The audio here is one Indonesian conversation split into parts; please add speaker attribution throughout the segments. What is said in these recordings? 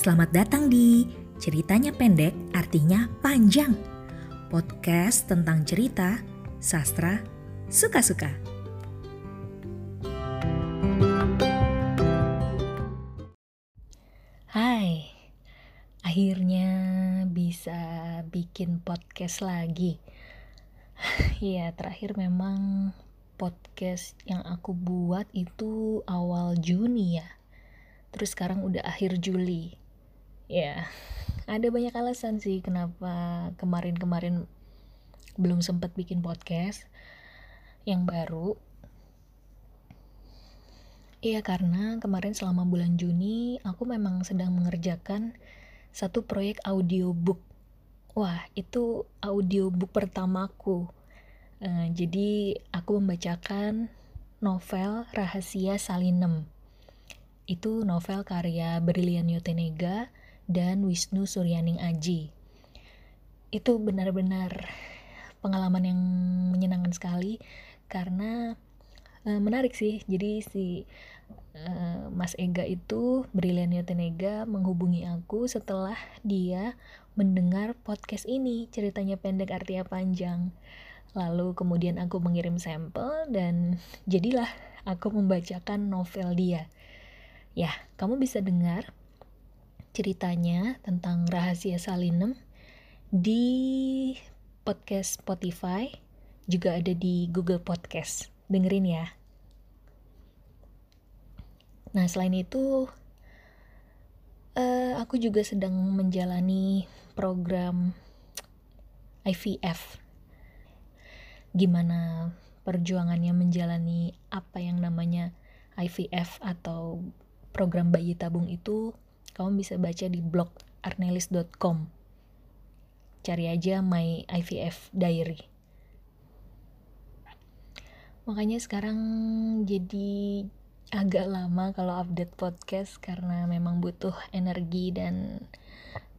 Speaker 1: Selamat datang di Ceritanya Pendek Artinya Panjang. Podcast tentang cerita, sastra, suka-suka. Hai, akhirnya bisa bikin podcast lagi. Ya terakhir memang podcast yang aku buat itu awal Juni ya. Terus sekarang udah akhir Juli ya ada banyak alasan sih kenapa kemarin-kemarin belum sempat bikin podcast yang baru Iya karena kemarin selama bulan Juni aku memang sedang mengerjakan satu proyek audiobook. Wah itu audiobook pertamaku. Uh, jadi aku membacakan novel Rahasia Salinem itu novel karya Brilian Yotenega dan Wisnu Suryaning Aji. Itu benar-benar pengalaman yang menyenangkan sekali karena e, menarik sih. Jadi si e, Mas Ega itu Brilian Yotenega menghubungi aku setelah dia mendengar podcast ini ceritanya pendek artinya panjang. Lalu kemudian aku mengirim sampel dan jadilah aku membacakan novel dia. Ya, kamu bisa dengar ceritanya tentang rahasia Salinem di podcast Spotify, juga ada di Google Podcast. Dengerin ya. Nah, selain itu, uh, aku juga sedang menjalani program IVF. Gimana perjuangannya menjalani apa yang namanya IVF atau program bayi tabung itu kamu bisa baca di blog arnelis.com cari aja my IVF diary. Makanya sekarang jadi agak lama kalau update podcast karena memang butuh energi dan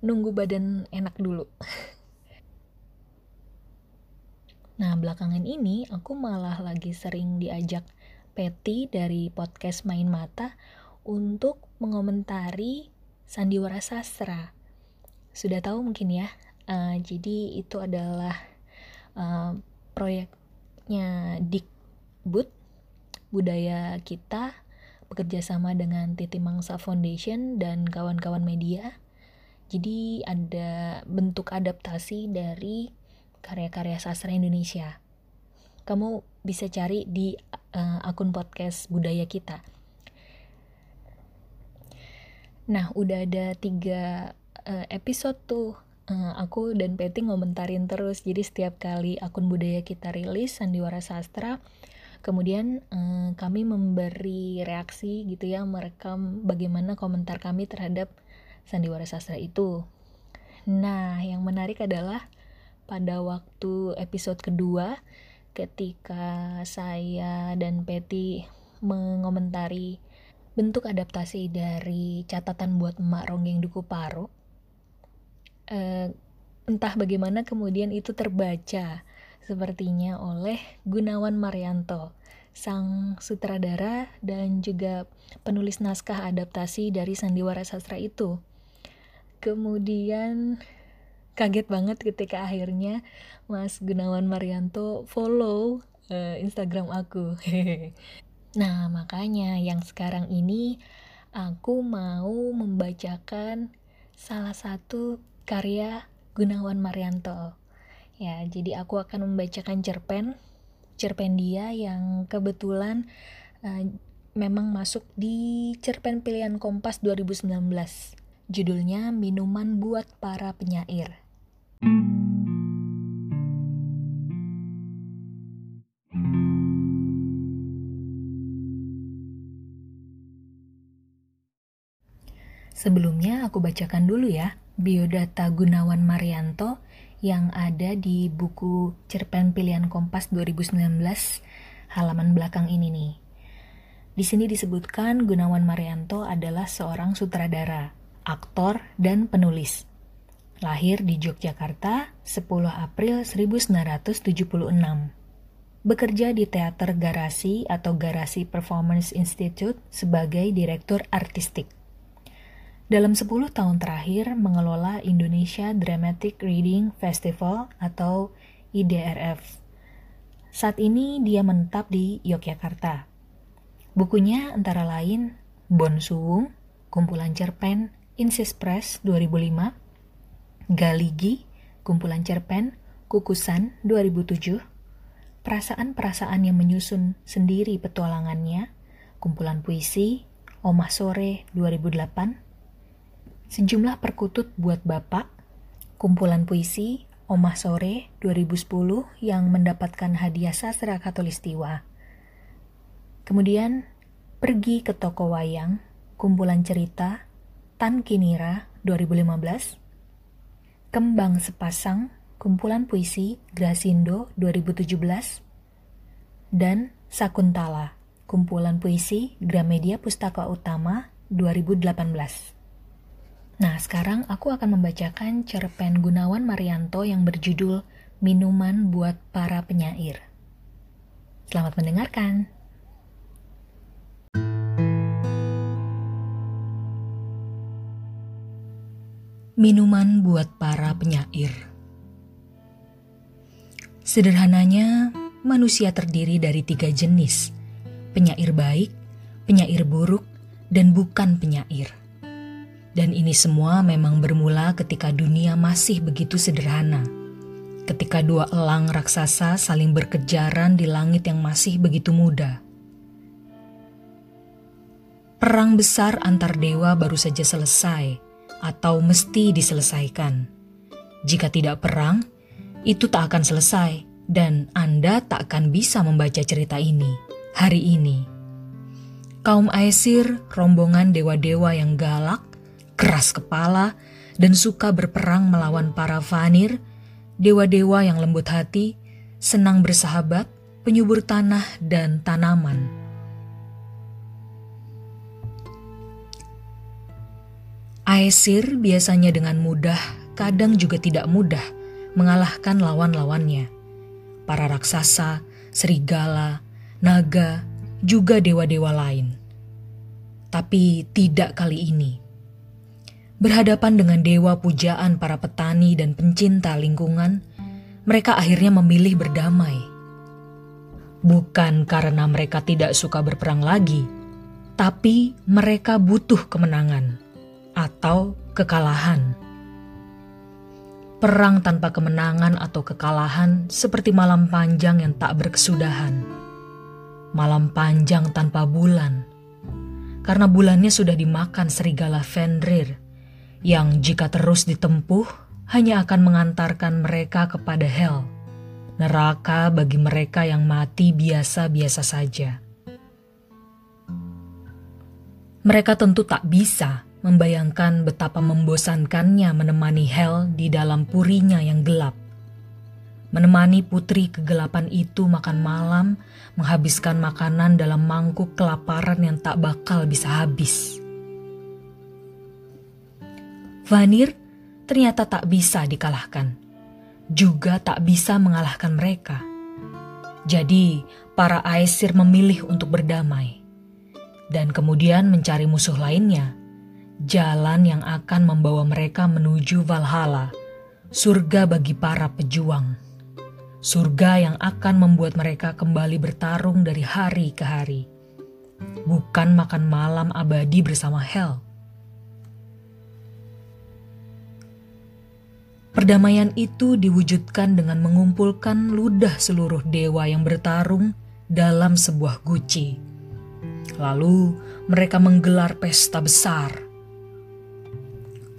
Speaker 1: nunggu badan enak dulu. Nah, belakangan ini aku malah lagi sering diajak Peti dari podcast Main Mata untuk mengomentari sandiwara sastra. Sudah tahu mungkin ya, uh, jadi itu adalah uh, proyeknya Dikbud budaya kita bekerja sama dengan Titi Mangsa Foundation dan kawan-kawan media. Jadi ada bentuk adaptasi dari karya-karya sastra Indonesia. Kamu bisa cari di uh, akun podcast budaya kita Nah, udah ada tiga uh, episode tuh. Uh, aku dan Peti ngomentarin terus. Jadi setiap kali akun budaya kita rilis Sandiwara Sastra, kemudian uh, kami memberi reaksi gitu ya, merekam bagaimana komentar kami terhadap Sandiwara Sastra itu. Nah, yang menarik adalah pada waktu episode kedua ketika saya dan Peti mengomentari bentuk adaptasi dari catatan buat emak ronggeng duku paro uh, entah bagaimana kemudian itu terbaca sepertinya oleh Gunawan Marianto sang sutradara dan juga penulis naskah adaptasi dari sandiwara sastra itu. Kemudian kaget banget ketika akhirnya Mas Gunawan Marianto follow uh, Instagram aku Nah, makanya yang sekarang ini aku mau membacakan salah satu karya Gunawan Marianto. Ya, jadi aku akan membacakan cerpen cerpen dia yang kebetulan uh, memang masuk di cerpen pilihan Kompas 2019. Judulnya Minuman buat para penyair. Sebelumnya aku bacakan dulu ya biodata Gunawan Marianto yang ada di buku Cerpen Pilihan Kompas 2019 halaman belakang ini nih. Di sini disebutkan Gunawan Marianto adalah seorang sutradara, aktor, dan penulis. Lahir di Yogyakarta 10 April 1976. Bekerja di Teater Garasi atau Garasi Performance Institute sebagai direktur artistik dalam 10 tahun terakhir mengelola Indonesia Dramatic Reading Festival atau IDRF. Saat ini dia menetap di Yogyakarta. Bukunya antara lain Bon Suwung, kumpulan cerpen Insis Press 2005, Galigi, kumpulan cerpen Kukusan 2007, Perasaan-perasaan yang menyusun sendiri petualangannya, kumpulan puisi Omah Sore 2008, Sejumlah perkutut buat Bapak, kumpulan puisi Omah Sore 2010 yang mendapatkan hadiah sastra Katulistiwa. Kemudian pergi ke toko wayang, kumpulan cerita Tan Kinira 2015, Kembang Sepasang, kumpulan puisi Grasindo 2017, dan Sakuntala, kumpulan puisi Gramedia Pustaka Utama 2018. Nah, sekarang aku akan membacakan cerpen Gunawan Marianto yang berjudul Minuman buat para penyair. Selamat mendengarkan. Minuman buat para penyair. Sederhananya, manusia terdiri dari tiga jenis: penyair baik, penyair buruk, dan bukan penyair. Dan ini semua memang bermula ketika dunia masih begitu sederhana. Ketika dua elang raksasa saling berkejaran di langit yang masih begitu muda. Perang besar antar dewa baru saja selesai atau mesti diselesaikan. Jika tidak perang, itu tak akan selesai dan Anda tak akan bisa membaca cerita ini hari ini. Kaum Aesir, rombongan dewa-dewa yang galak, keras kepala, dan suka berperang melawan para vanir, dewa-dewa yang lembut hati, senang bersahabat, penyubur tanah dan tanaman. Aesir biasanya dengan mudah, kadang juga tidak mudah, mengalahkan lawan-lawannya. Para raksasa, serigala, naga, juga dewa-dewa lain. Tapi tidak kali ini. Berhadapan dengan dewa pujaan para petani dan pencinta lingkungan, mereka akhirnya memilih berdamai. Bukan karena mereka tidak suka berperang lagi, tapi mereka butuh kemenangan atau kekalahan. Perang tanpa kemenangan atau kekalahan seperti malam panjang yang tak berkesudahan. Malam panjang tanpa bulan, karena bulannya sudah dimakan serigala Fenrir yang jika terus ditempuh hanya akan mengantarkan mereka kepada hell, neraka bagi mereka yang mati biasa-biasa saja. Mereka tentu tak bisa membayangkan betapa membosankannya menemani hell di dalam purinya yang gelap. Menemani putri kegelapan itu makan malam, menghabiskan makanan dalam mangkuk kelaparan yang tak bakal bisa habis. Vanir ternyata tak bisa dikalahkan, juga tak bisa mengalahkan mereka. Jadi, para Aesir memilih untuk berdamai. Dan kemudian mencari musuh lainnya, jalan yang akan membawa mereka menuju Valhalla, surga bagi para pejuang. Surga yang akan membuat mereka kembali bertarung dari hari ke hari, bukan makan malam abadi bersama Hel Perdamaian itu diwujudkan dengan mengumpulkan ludah seluruh dewa yang bertarung dalam sebuah guci. Lalu mereka menggelar pesta besar.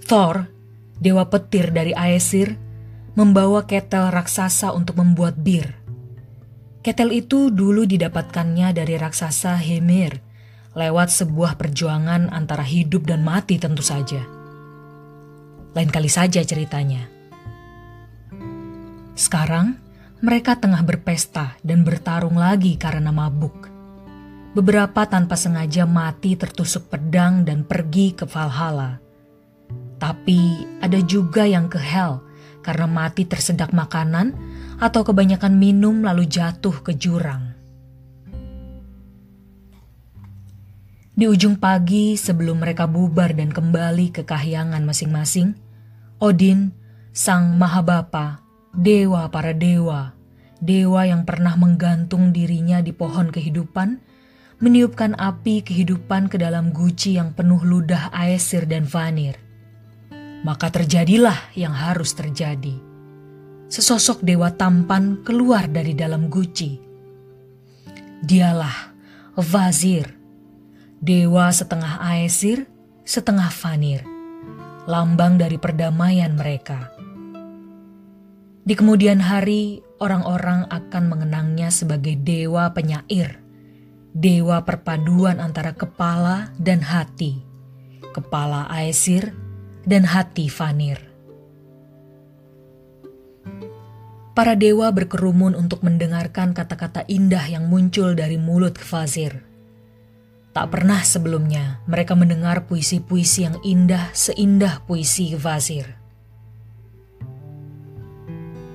Speaker 1: Thor, dewa petir dari Aesir, membawa ketel raksasa untuk membuat bir. Ketel itu dulu didapatkannya dari raksasa Hemir lewat sebuah perjuangan antara hidup dan mati tentu saja. Lain kali saja ceritanya. Sekarang, mereka tengah berpesta dan bertarung lagi karena mabuk. Beberapa tanpa sengaja mati tertusuk pedang dan pergi ke Valhalla. Tapi ada juga yang ke Hell karena mati tersedak makanan atau kebanyakan minum lalu jatuh ke jurang.
Speaker 2: Di ujung pagi sebelum mereka bubar dan kembali ke kahyangan masing-masing, Odin, sang Mahabapa, dewa para dewa, dewa yang pernah menggantung dirinya di pohon kehidupan, meniupkan api kehidupan ke dalam guci yang penuh ludah Aesir dan Vanir. Maka terjadilah yang harus terjadi. Sesosok dewa tampan keluar dari dalam guci. Dialah Vazir, dewa setengah Aesir, setengah Vanir, lambang dari perdamaian mereka. Di kemudian hari, orang-orang akan mengenangnya sebagai dewa penyair, dewa perpaduan antara kepala dan hati, kepala Aesir dan hati Vanir. Para dewa berkerumun untuk mendengarkan kata-kata indah yang muncul dari mulut Fazir. Tak pernah sebelumnya mereka mendengar puisi-puisi yang indah seindah puisi Vazir.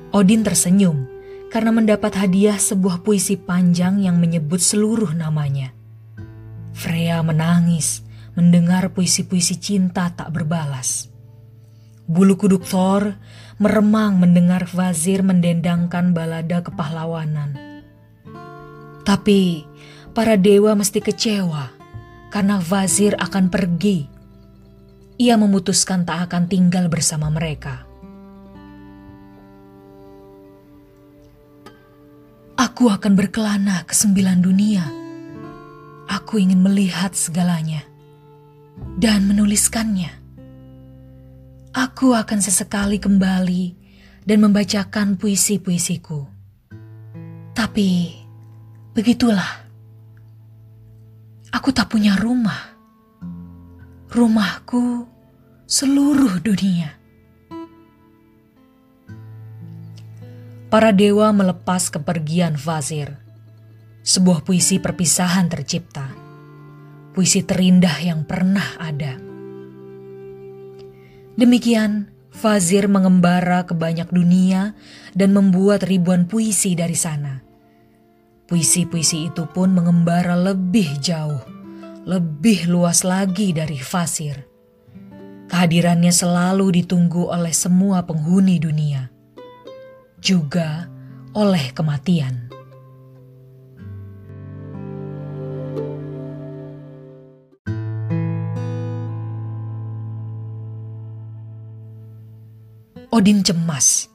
Speaker 2: Odin tersenyum karena mendapat hadiah sebuah puisi panjang yang menyebut seluruh namanya. Freya menangis mendengar puisi-puisi cinta tak berbalas. Bulu kuduk Thor meremang mendengar Vazir mendendangkan balada kepahlawanan. Tapi para dewa mesti kecewa karena Vazir akan pergi. Ia memutuskan tak akan tinggal bersama mereka. Aku akan berkelana ke sembilan dunia. Aku ingin melihat segalanya dan menuliskannya. Aku akan sesekali kembali dan membacakan puisi-puisiku. Tapi begitulah Aku tak punya rumah. Rumahku seluruh dunia. Para dewa melepas kepergian Fazir. Sebuah puisi perpisahan tercipta. Puisi terindah yang pernah ada. Demikian, Fazir mengembara ke banyak dunia dan membuat ribuan puisi dari sana Puisi-puisi itu pun mengembara lebih jauh, lebih luas lagi dari Fasir. Kehadirannya selalu ditunggu oleh semua penghuni dunia, juga oleh kematian. Odin cemas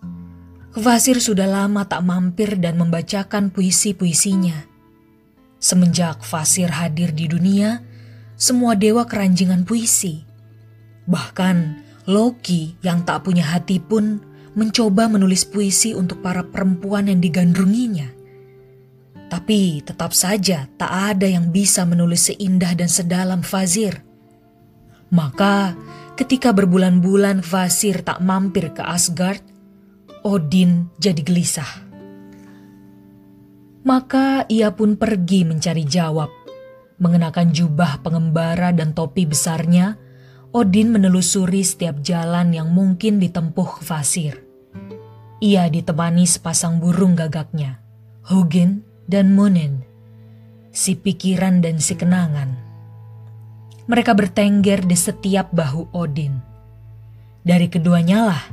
Speaker 2: Fasir sudah lama tak mampir dan membacakan puisi-puisinya. Semenjak Fasir hadir di dunia, semua dewa keranjingan puisi. Bahkan Loki yang tak punya hati pun mencoba menulis puisi untuk para perempuan yang digandrunginya. Tapi tetap saja tak ada yang bisa menulis seindah dan sedalam Fazir. Maka ketika berbulan-bulan Fasir tak mampir ke Asgard, Odin jadi gelisah. Maka ia pun pergi mencari jawab. Mengenakan jubah pengembara dan topi besarnya, Odin menelusuri setiap jalan yang mungkin ditempuh Fasir. Ia ditemani sepasang burung gagaknya, Hugin dan Munin, si pikiran dan si kenangan. Mereka bertengger di setiap bahu Odin. Dari keduanya lah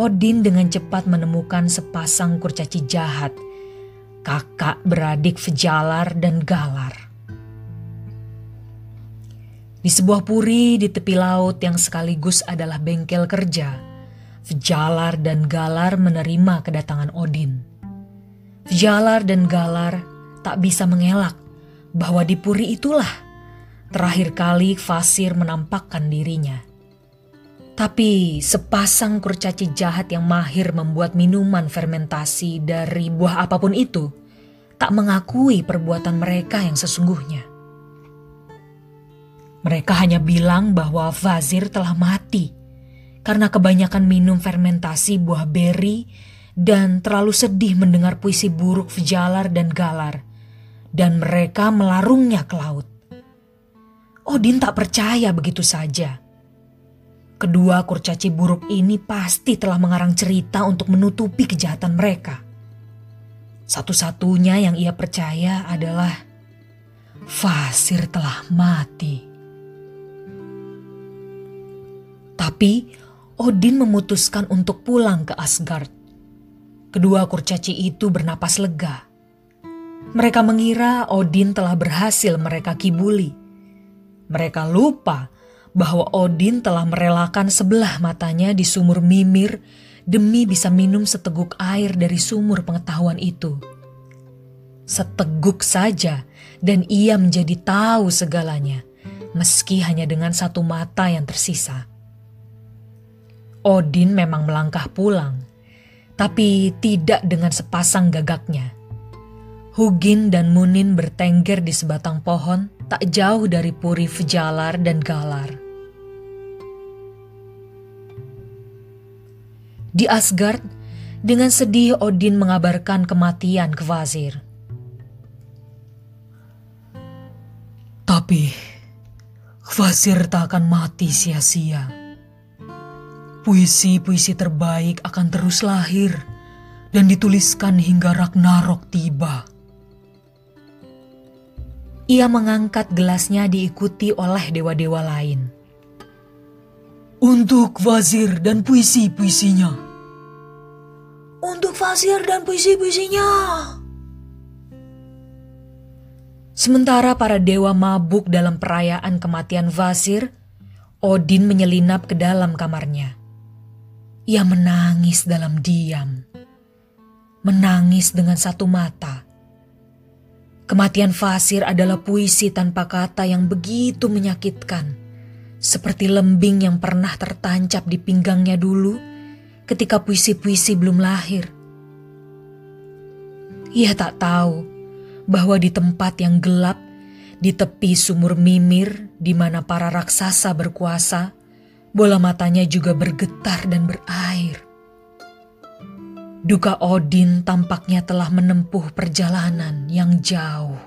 Speaker 2: Odin dengan cepat menemukan sepasang kurcaci jahat, kakak beradik Vejalar dan Galar. Di sebuah puri di tepi laut yang sekaligus adalah bengkel kerja, Vejalar dan Galar menerima kedatangan Odin. Vejalar dan Galar tak bisa mengelak bahwa di puri itulah terakhir kali Fasir menampakkan dirinya. Tapi sepasang kurcaci jahat yang mahir membuat minuman fermentasi dari buah apa pun itu tak mengakui perbuatan mereka yang sesungguhnya. Mereka hanya bilang bahwa Fazir telah mati karena kebanyakan minum fermentasi buah beri dan terlalu sedih mendengar puisi buruk Vjalar dan Galar dan mereka melarungnya ke laut. Odin tak percaya begitu saja Kedua kurcaci buruk ini pasti telah mengarang cerita untuk menutupi kejahatan mereka. Satu-satunya yang ia percaya adalah Fasir telah mati. Tapi Odin memutuskan untuk pulang ke Asgard. Kedua kurcaci itu bernapas lega. Mereka mengira Odin telah berhasil mereka kibuli. Mereka lupa bahwa Odin telah merelakan sebelah matanya di sumur Mimir demi bisa minum seteguk air dari sumur pengetahuan itu. Seteguk saja dan ia menjadi tahu segalanya, meski hanya dengan satu mata yang tersisa. Odin memang melangkah pulang, tapi tidak dengan sepasang gagaknya. Hugin dan Munin bertengger di sebatang pohon tak jauh dari Puri Vejalar dan Galar. Di Asgard, dengan sedih Odin mengabarkan kematian Kvasir. Tapi, Kvasir tak akan mati sia-sia. Puisi-puisi terbaik akan terus lahir dan dituliskan hingga Ragnarok tiba. Ia mengangkat gelasnya diikuti oleh dewa-dewa lain. Untuk Wazir dan puisi-puisinya. Untuk Wazir dan puisi-puisinya. Sementara para dewa mabuk dalam perayaan kematian Vasir, Odin menyelinap ke dalam kamarnya. Ia menangis dalam diam, menangis dengan satu mata. Kematian Fasir adalah puisi tanpa kata yang begitu menyakitkan, seperti lembing yang pernah tertancap di pinggangnya dulu ketika puisi-puisi belum lahir. Ia tak tahu bahwa di tempat yang gelap, di tepi sumur mimir di mana para raksasa berkuasa, Bola matanya juga bergetar dan berair. Duka Odin tampaknya telah menempuh perjalanan yang jauh.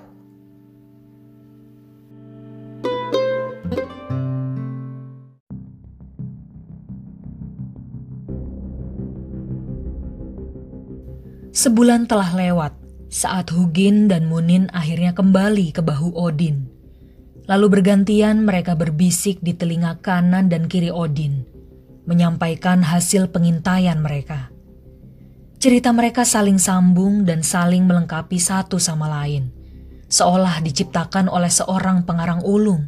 Speaker 2: Sebulan telah lewat saat Hugin dan Munin akhirnya kembali ke bahu Odin. Lalu bergantian mereka berbisik di telinga kanan dan kiri Odin, menyampaikan hasil pengintaian mereka. Cerita mereka saling sambung dan saling melengkapi satu sama lain, seolah diciptakan oleh seorang pengarang ulung.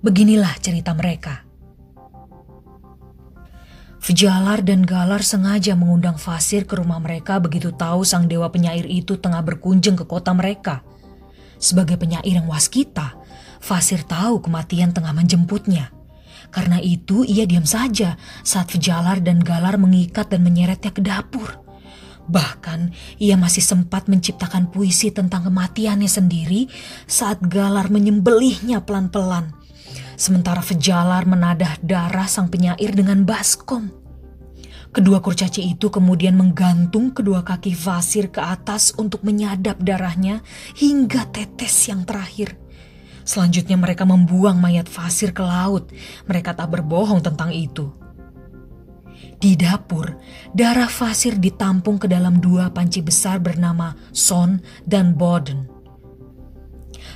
Speaker 2: Beginilah cerita mereka. Vjalar dan Galar sengaja mengundang Fasir ke rumah mereka begitu tahu sang dewa penyair itu tengah berkunjung ke kota mereka – sebagai penyair yang waskita, Fasir tahu kematian tengah menjemputnya. Karena itu ia diam saja saat Vejalar dan Galar mengikat dan menyeretnya ke dapur. Bahkan ia masih sempat menciptakan puisi tentang kematiannya sendiri saat Galar menyembelihnya pelan-pelan. Sementara Vejalar menadah darah sang penyair dengan baskom. Kedua kurcaci itu kemudian menggantung kedua kaki Vasir ke atas untuk menyadap darahnya hingga tetes yang terakhir. Selanjutnya mereka membuang mayat Vasir ke laut. Mereka tak berbohong tentang itu. Di dapur, darah Fasir ditampung ke dalam dua panci besar bernama Son dan Boden.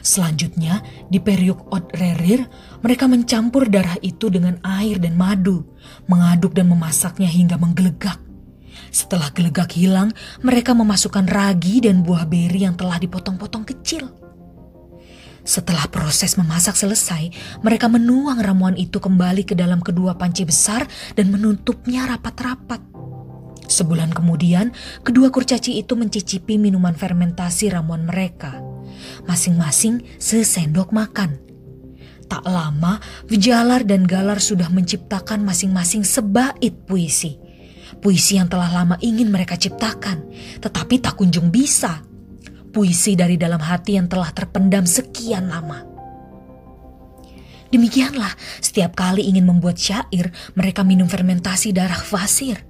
Speaker 2: Selanjutnya, di periuk Rerir, mereka mencampur darah itu dengan air dan madu, mengaduk dan memasaknya hingga menggelegak. Setelah gelegak hilang, mereka memasukkan ragi dan buah beri yang telah dipotong-potong kecil. Setelah proses memasak selesai, mereka menuang ramuan itu kembali ke dalam kedua panci besar dan menutupnya rapat-rapat. Sebulan kemudian, kedua kurcaci itu mencicipi minuman fermentasi ramuan mereka masing-masing sesendok makan. Tak lama, Vijalar dan Galar sudah menciptakan masing-masing sebait puisi. Puisi yang telah lama ingin mereka ciptakan, tetapi tak kunjung bisa. Puisi dari dalam hati yang telah terpendam sekian lama. Demikianlah, setiap kali ingin membuat syair, mereka minum fermentasi darah fasir.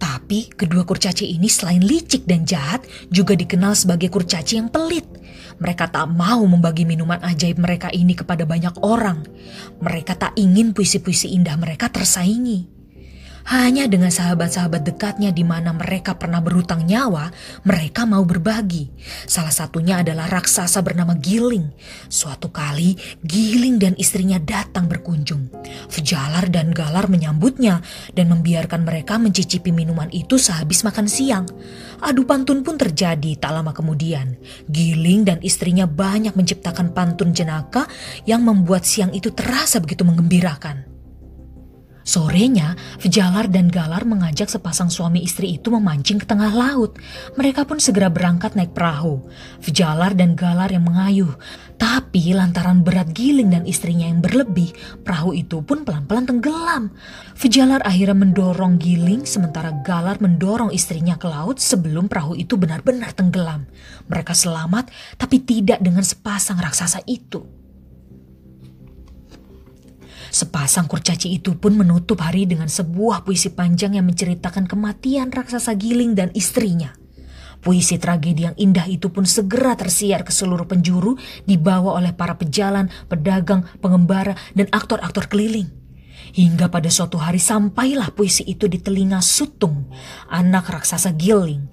Speaker 2: Tapi kedua kurcaci ini selain licik dan jahat, juga dikenal sebagai kurcaci yang pelit. Mereka tak mau membagi minuman ajaib mereka ini kepada banyak orang. Mereka tak ingin puisi-puisi indah mereka tersaingi. Hanya dengan sahabat-sahabat dekatnya di mana mereka pernah berhutang nyawa, mereka mau berbagi. Salah satunya adalah raksasa bernama Giling. Suatu kali, Giling dan istrinya datang berkunjung. Fejalar dan Galar menyambutnya dan membiarkan mereka mencicipi minuman itu sehabis makan siang. Adu pantun pun terjadi tak lama kemudian. Giling dan istrinya banyak menciptakan pantun jenaka yang membuat siang itu terasa begitu menggembirakan. Sorenya, Fejalar dan Galar mengajak sepasang suami istri itu memancing ke tengah laut. Mereka pun segera berangkat naik perahu. Fejalar dan Galar yang mengayuh. Tapi lantaran berat Giling dan istrinya yang berlebih, perahu itu pun pelan-pelan tenggelam. Fejalar akhirnya mendorong Giling sementara Galar mendorong istrinya ke laut sebelum perahu itu benar-benar tenggelam. Mereka selamat tapi tidak dengan sepasang raksasa itu. Sepasang kurcaci itu pun menutup hari dengan sebuah puisi panjang yang menceritakan kematian raksasa Giling dan istrinya. Puisi tragedi yang indah itu pun segera tersiar ke seluruh penjuru dibawa oleh para pejalan, pedagang, pengembara, dan aktor-aktor keliling. Hingga pada suatu hari sampailah puisi itu di telinga Sutung, anak raksasa Giling.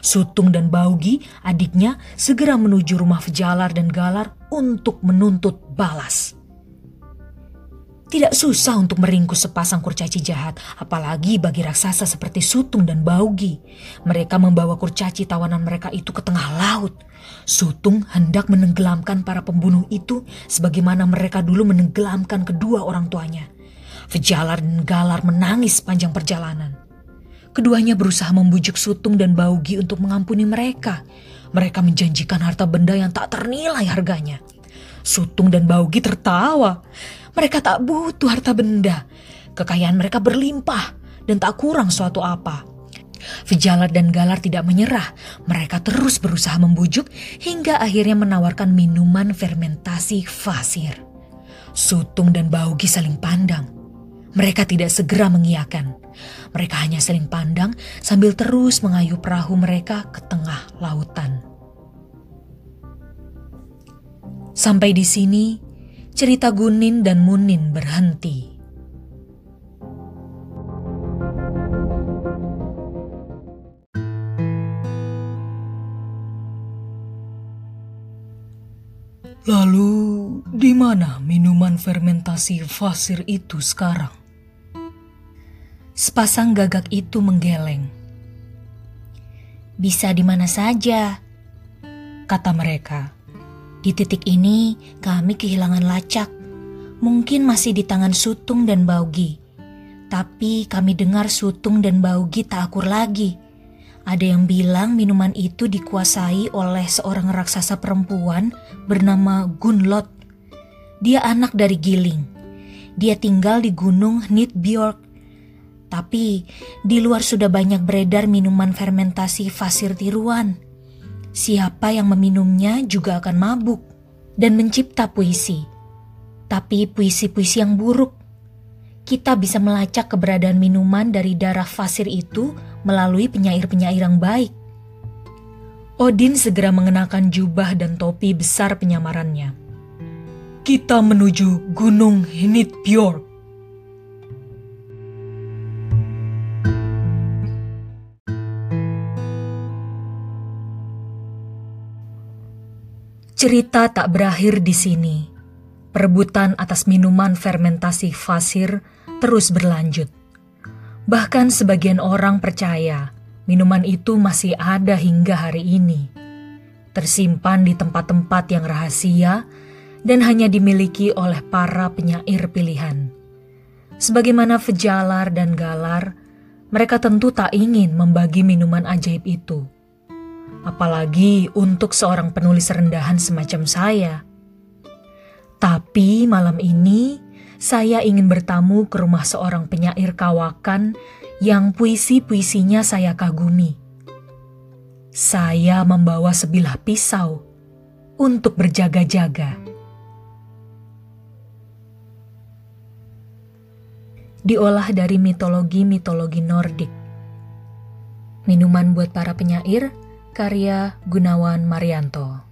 Speaker 2: Sutung dan Baugi, adiknya, segera menuju rumah Fejalar dan Galar untuk menuntut balas. Tidak susah untuk meringkus sepasang kurcaci jahat, apalagi bagi raksasa seperti Sutung dan Baugi. Mereka membawa kurcaci tawanan mereka itu ke tengah laut. Sutung hendak menenggelamkan para pembunuh itu sebagaimana mereka dulu menenggelamkan kedua orang tuanya. Fejalar dan Galar menangis panjang perjalanan. Keduanya berusaha membujuk Sutung dan Baugi untuk mengampuni mereka. Mereka menjanjikan harta benda yang tak ternilai harganya. Sutung dan Baugi tertawa. Mereka tak butuh harta benda. Kekayaan mereka berlimpah dan tak kurang suatu apa. Fijalar dan Galar tidak menyerah. Mereka terus berusaha membujuk hingga akhirnya menawarkan minuman fermentasi fasir. Sutung dan Baugi saling pandang. Mereka tidak segera mengiyakan. Mereka hanya saling pandang sambil terus mengayuh perahu mereka ke tengah lautan. Sampai di sini, cerita Gunin dan Munin berhenti. Lalu, di mana minuman fermentasi fasir itu sekarang? Sepasang gagak itu menggeleng.
Speaker 1: Bisa di mana saja, kata mereka. Di titik ini kami kehilangan lacak. Mungkin masih di tangan Sutung dan Baugi. Tapi kami dengar Sutung dan Baugi tak akur lagi. Ada yang bilang minuman itu dikuasai oleh seorang raksasa perempuan bernama Gunlot. Dia anak dari Giling. Dia tinggal di gunung Nidbjork. Tapi di luar sudah banyak beredar minuman fermentasi fasir tiruan siapa yang meminumnya juga akan mabuk dan mencipta puisi. Tapi puisi-puisi yang buruk. Kita bisa melacak keberadaan minuman dari darah fasir itu melalui penyair-penyair yang baik. Odin segera mengenakan jubah dan topi besar penyamarannya. Kita menuju Gunung Hinitbjorn. Cerita tak berakhir di sini. Perebutan atas minuman fermentasi fasir terus berlanjut. Bahkan sebagian orang percaya minuman itu masih ada hingga hari ini. Tersimpan di tempat-tempat yang rahasia dan hanya dimiliki oleh para penyair pilihan. Sebagaimana Fejalar dan Galar, mereka tentu tak ingin membagi minuman ajaib itu apalagi untuk seorang penulis rendahan semacam saya. Tapi malam ini saya ingin bertamu ke rumah seorang penyair kawakan yang puisi-puisinya saya kagumi. Saya membawa sebilah pisau untuk berjaga-jaga. Diolah dari mitologi-mitologi Nordik. Minuman buat para penyair karya Gunawan Marianto.